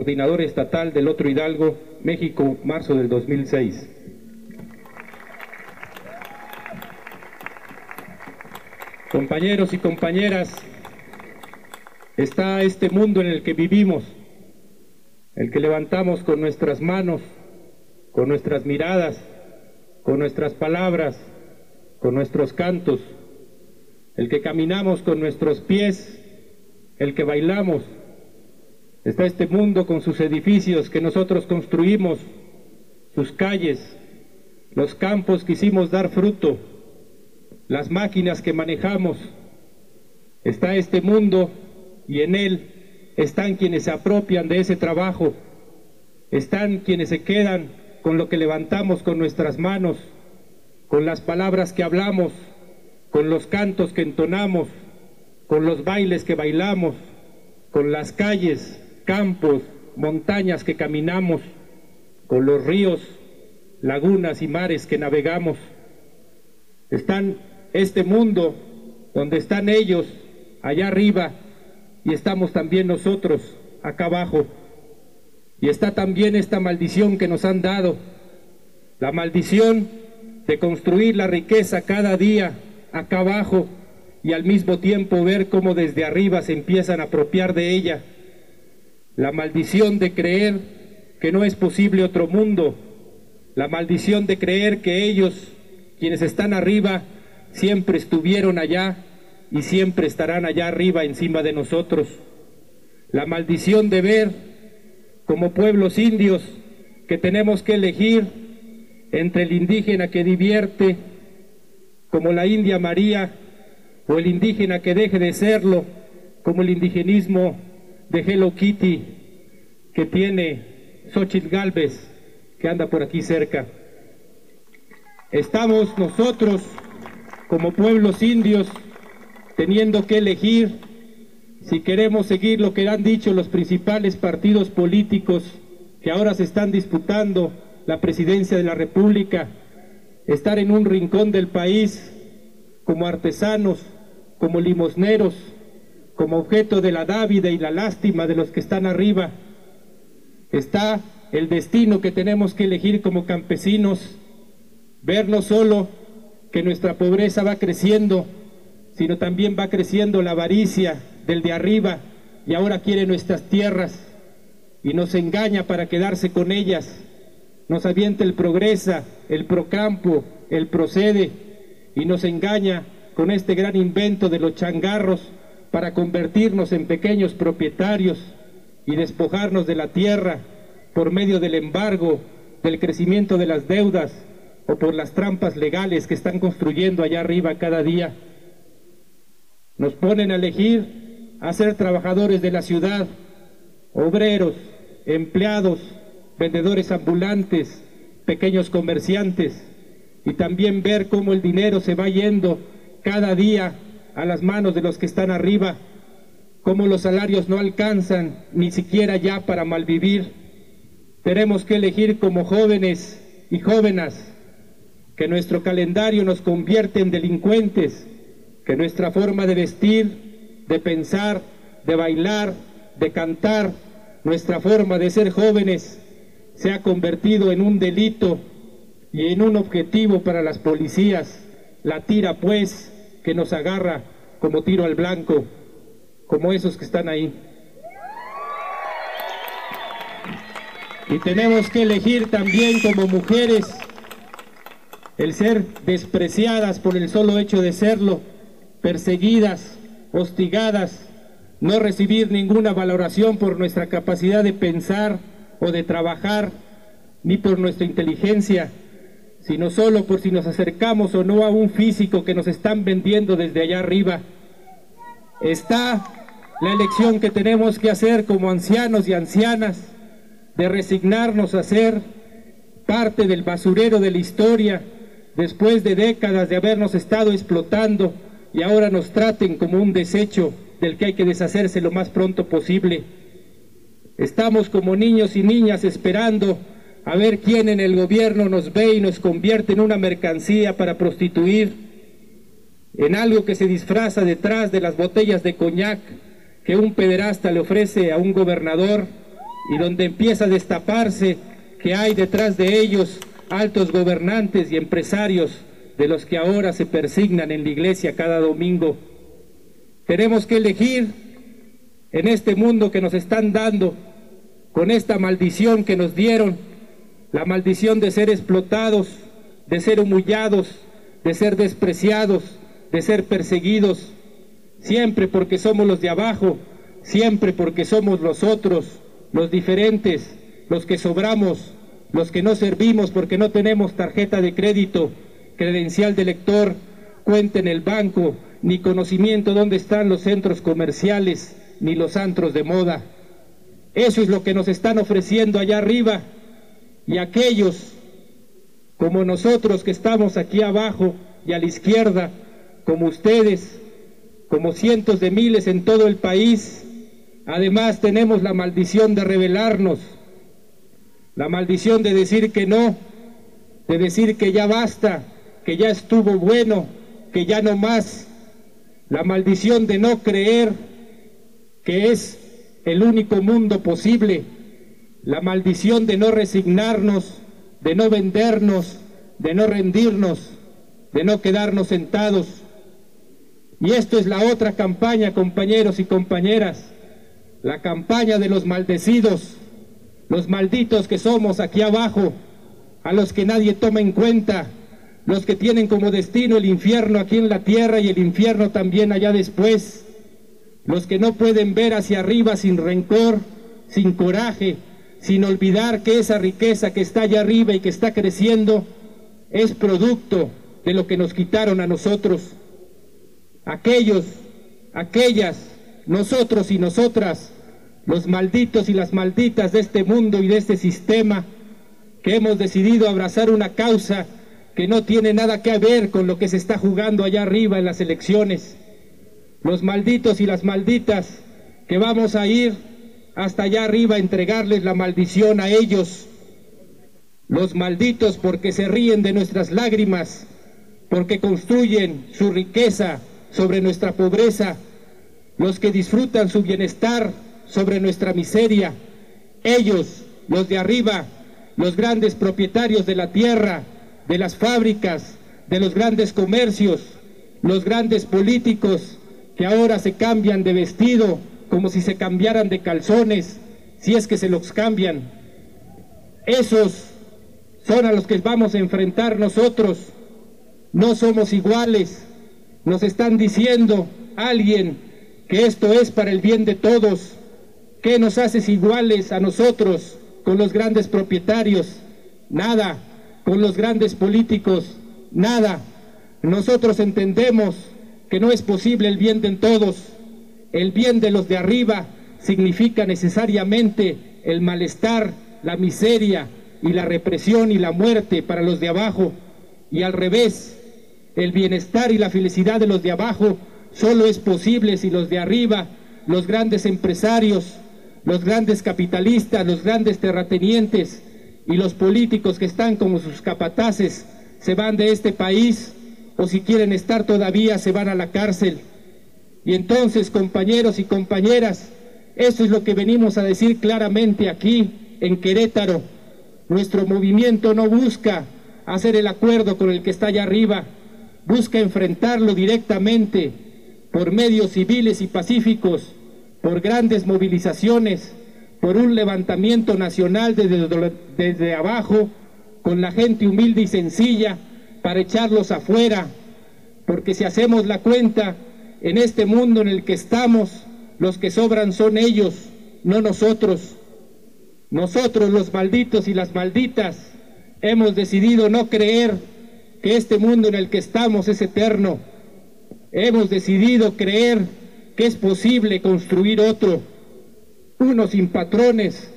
coordinador estatal del Otro Hidalgo, México, marzo del 2006. Compañeros y compañeras, está este mundo en el que vivimos, el que levantamos con nuestras manos, con nuestras miradas, con nuestras palabras, con nuestros cantos, el que caminamos con nuestros pies, el que bailamos. Está este mundo con sus edificios que nosotros construimos, sus calles, los campos que hicimos dar fruto, las máquinas que manejamos. Está este mundo y en él están quienes se apropian de ese trabajo, están quienes se quedan con lo que levantamos con nuestras manos, con las palabras que hablamos, con los cantos que entonamos, con los bailes que bailamos, con las calles, campos, montañas que caminamos, con los ríos, lagunas y mares que navegamos. Están este mundo donde están ellos allá arriba y estamos también nosotros acá abajo. Y está también esta maldición que nos han dado, la maldición de construir la riqueza cada día acá abajo y al mismo tiempo ver cómo desde arriba se empiezan a apropiar de ella. La maldición de creer que no es posible otro mundo. La maldición de creer que ellos, quienes están arriba, siempre estuvieron allá y siempre estarán allá arriba encima de nosotros. La maldición de ver como pueblos indios que tenemos que elegir entre el indígena que divierte, como la India María, o el indígena que deje de serlo, como el indigenismo de Hello Kitty que tiene Xochitl Galvez, que anda por aquí cerca. Estamos nosotros, como pueblos indios, teniendo que elegir si queremos seguir lo que han dicho los principales partidos políticos que ahora se están disputando la presidencia de la República, estar en un rincón del país como artesanos, como limosneros, como objeto de la dávida y la lástima de los que están arriba. Está el destino que tenemos que elegir como campesinos, ver no solo que nuestra pobreza va creciendo, sino también va creciendo la avaricia del de arriba y ahora quiere nuestras tierras y nos engaña para quedarse con ellas nos avienta el progresa, el procampo, el procede y nos engaña con este gran invento de los changarros para convertirnos en pequeños propietarios y despojarnos de la tierra por medio del embargo, del crecimiento de las deudas o por las trampas legales que están construyendo allá arriba cada día. Nos ponen a elegir a ser trabajadores de la ciudad, obreros, empleados, vendedores ambulantes, pequeños comerciantes, y también ver cómo el dinero se va yendo cada día a las manos de los que están arriba, cómo los salarios no alcanzan ni siquiera ya para malvivir. Tenemos que elegir como jóvenes y jóvenes que nuestro calendario nos convierte en delincuentes, que nuestra forma de vestir, de pensar, de bailar, de cantar, nuestra forma de ser jóvenes se ha convertido en un delito y en un objetivo para las policías. La tira, pues, que nos agarra como tiro al blanco, como esos que están ahí. Y tenemos que elegir también como mujeres el ser despreciadas por el solo hecho de serlo, perseguidas, hostigadas, no recibir ninguna valoración por nuestra capacidad de pensar, o de trabajar, ni por nuestra inteligencia, sino solo por si nos acercamos o no a un físico que nos están vendiendo desde allá arriba. Está la elección que tenemos que hacer como ancianos y ancianas, de resignarnos a ser parte del basurero de la historia, después de décadas de habernos estado explotando y ahora nos traten como un desecho del que hay que deshacerse lo más pronto posible. Estamos como niños y niñas esperando a ver quién en el gobierno nos ve y nos convierte en una mercancía para prostituir, en algo que se disfraza detrás de las botellas de coñac que un pederasta le ofrece a un gobernador y donde empieza a destaparse que hay detrás de ellos altos gobernantes y empresarios de los que ahora se persignan en la iglesia cada domingo. Tenemos que elegir en este mundo que nos están dando, con esta maldición que nos dieron, la maldición de ser explotados, de ser humillados, de ser despreciados, de ser perseguidos, siempre porque somos los de abajo, siempre porque somos los otros, los diferentes, los que sobramos, los que no servimos porque no tenemos tarjeta de crédito, credencial de lector, cuenta en el banco, ni conocimiento dónde están los centros comerciales, ni los antros de moda. Eso es lo que nos están ofreciendo allá arriba. Y aquellos, como nosotros que estamos aquí abajo y a la izquierda, como ustedes, como cientos de miles en todo el país, además tenemos la maldición de rebelarnos, la maldición de decir que no, de decir que ya basta, que ya estuvo bueno, que ya no más, la maldición de no creer que es el único mundo posible, la maldición de no resignarnos, de no vendernos, de no rendirnos, de no quedarnos sentados. Y esto es la otra campaña, compañeros y compañeras, la campaña de los maldecidos, los malditos que somos aquí abajo, a los que nadie toma en cuenta, los que tienen como destino el infierno aquí en la tierra y el infierno también allá después los que no pueden ver hacia arriba sin rencor, sin coraje, sin olvidar que esa riqueza que está allá arriba y que está creciendo es producto de lo que nos quitaron a nosotros. Aquellos, aquellas, nosotros y nosotras, los malditos y las malditas de este mundo y de este sistema, que hemos decidido abrazar una causa que no tiene nada que ver con lo que se está jugando allá arriba en las elecciones los malditos y las malditas, que vamos a ir hasta allá arriba entregarles la maldición a ellos. Los malditos porque se ríen de nuestras lágrimas, porque construyen su riqueza sobre nuestra pobreza, los que disfrutan su bienestar sobre nuestra miseria. Ellos, los de arriba, los grandes propietarios de la tierra, de las fábricas, de los grandes comercios, los grandes políticos, que ahora se cambian de vestido como si se cambiaran de calzones, si es que se los cambian. Esos son a los que vamos a enfrentar nosotros. No somos iguales. Nos están diciendo alguien que esto es para el bien de todos. ¿Qué nos haces iguales a nosotros con los grandes propietarios? Nada. Con los grandes políticos, nada. Nosotros entendemos que no es posible el bien de todos. El bien de los de arriba significa necesariamente el malestar, la miseria y la represión y la muerte para los de abajo. Y al revés, el bienestar y la felicidad de los de abajo solo es posible si los de arriba, los grandes empresarios, los grandes capitalistas, los grandes terratenientes y los políticos que están como sus capataces se van de este país o si quieren estar todavía se van a la cárcel. Y entonces, compañeros y compañeras, eso es lo que venimos a decir claramente aquí en Querétaro. Nuestro movimiento no busca hacer el acuerdo con el que está allá arriba, busca enfrentarlo directamente por medios civiles y pacíficos, por grandes movilizaciones, por un levantamiento nacional desde, desde abajo, con la gente humilde y sencilla, para echarlos afuera, porque si hacemos la cuenta, en este mundo en el que estamos, los que sobran son ellos, no nosotros. Nosotros los malditos y las malditas hemos decidido no creer que este mundo en el que estamos es eterno. Hemos decidido creer que es posible construir otro, uno sin patrones,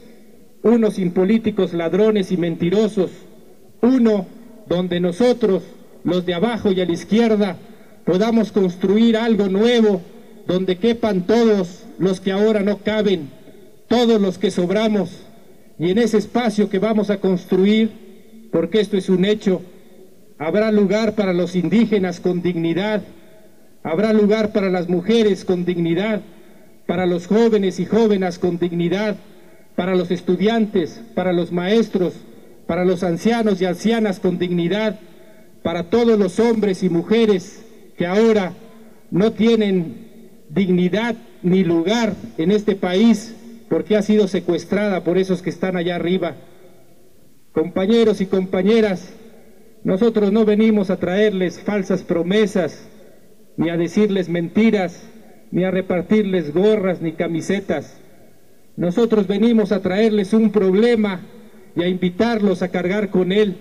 uno sin políticos ladrones y mentirosos, uno donde nosotros, los de abajo y a la izquierda, podamos construir algo nuevo, donde quepan todos los que ahora no caben, todos los que sobramos, y en ese espacio que vamos a construir, porque esto es un hecho, habrá lugar para los indígenas con dignidad, habrá lugar para las mujeres con dignidad, para los jóvenes y jóvenes con dignidad, para los estudiantes, para los maestros, para los ancianos y ancianas con dignidad, para todos los hombres y mujeres que ahora no tienen dignidad ni lugar en este país porque ha sido secuestrada por esos que están allá arriba. Compañeros y compañeras, nosotros no venimos a traerles falsas promesas, ni a decirles mentiras, ni a repartirles gorras ni camisetas. Nosotros venimos a traerles un problema y a invitarlos a cargar con él.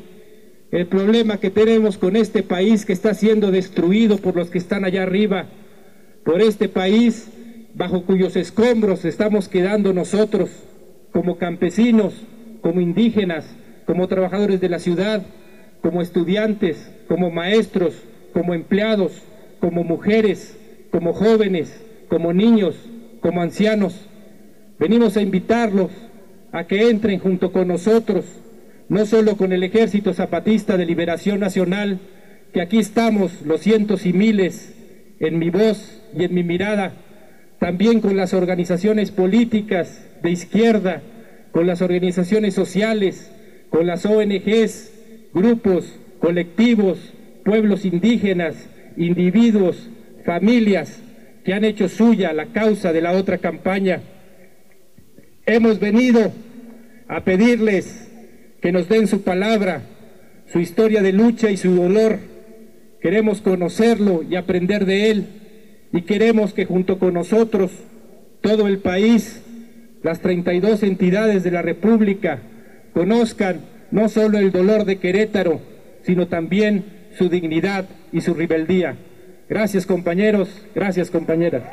El problema que tenemos con este país que está siendo destruido por los que están allá arriba, por este país bajo cuyos escombros estamos quedando nosotros como campesinos, como indígenas, como trabajadores de la ciudad, como estudiantes, como maestros, como empleados, como mujeres, como jóvenes, como niños, como ancianos. Venimos a invitarlos a que entren junto con nosotros, no solo con el Ejército Zapatista de Liberación Nacional, que aquí estamos los cientos y miles en mi voz y en mi mirada, también con las organizaciones políticas de izquierda, con las organizaciones sociales, con las ONGs, grupos, colectivos, pueblos indígenas, individuos, familias que han hecho suya la causa de la otra campaña. Hemos venido a pedirles que nos den su palabra, su historia de lucha y su dolor. Queremos conocerlo y aprender de él y queremos que junto con nosotros todo el país, las 32 entidades de la República, conozcan no solo el dolor de Querétaro, sino también su dignidad y su rebeldía. Gracias compañeros, gracias compañeras.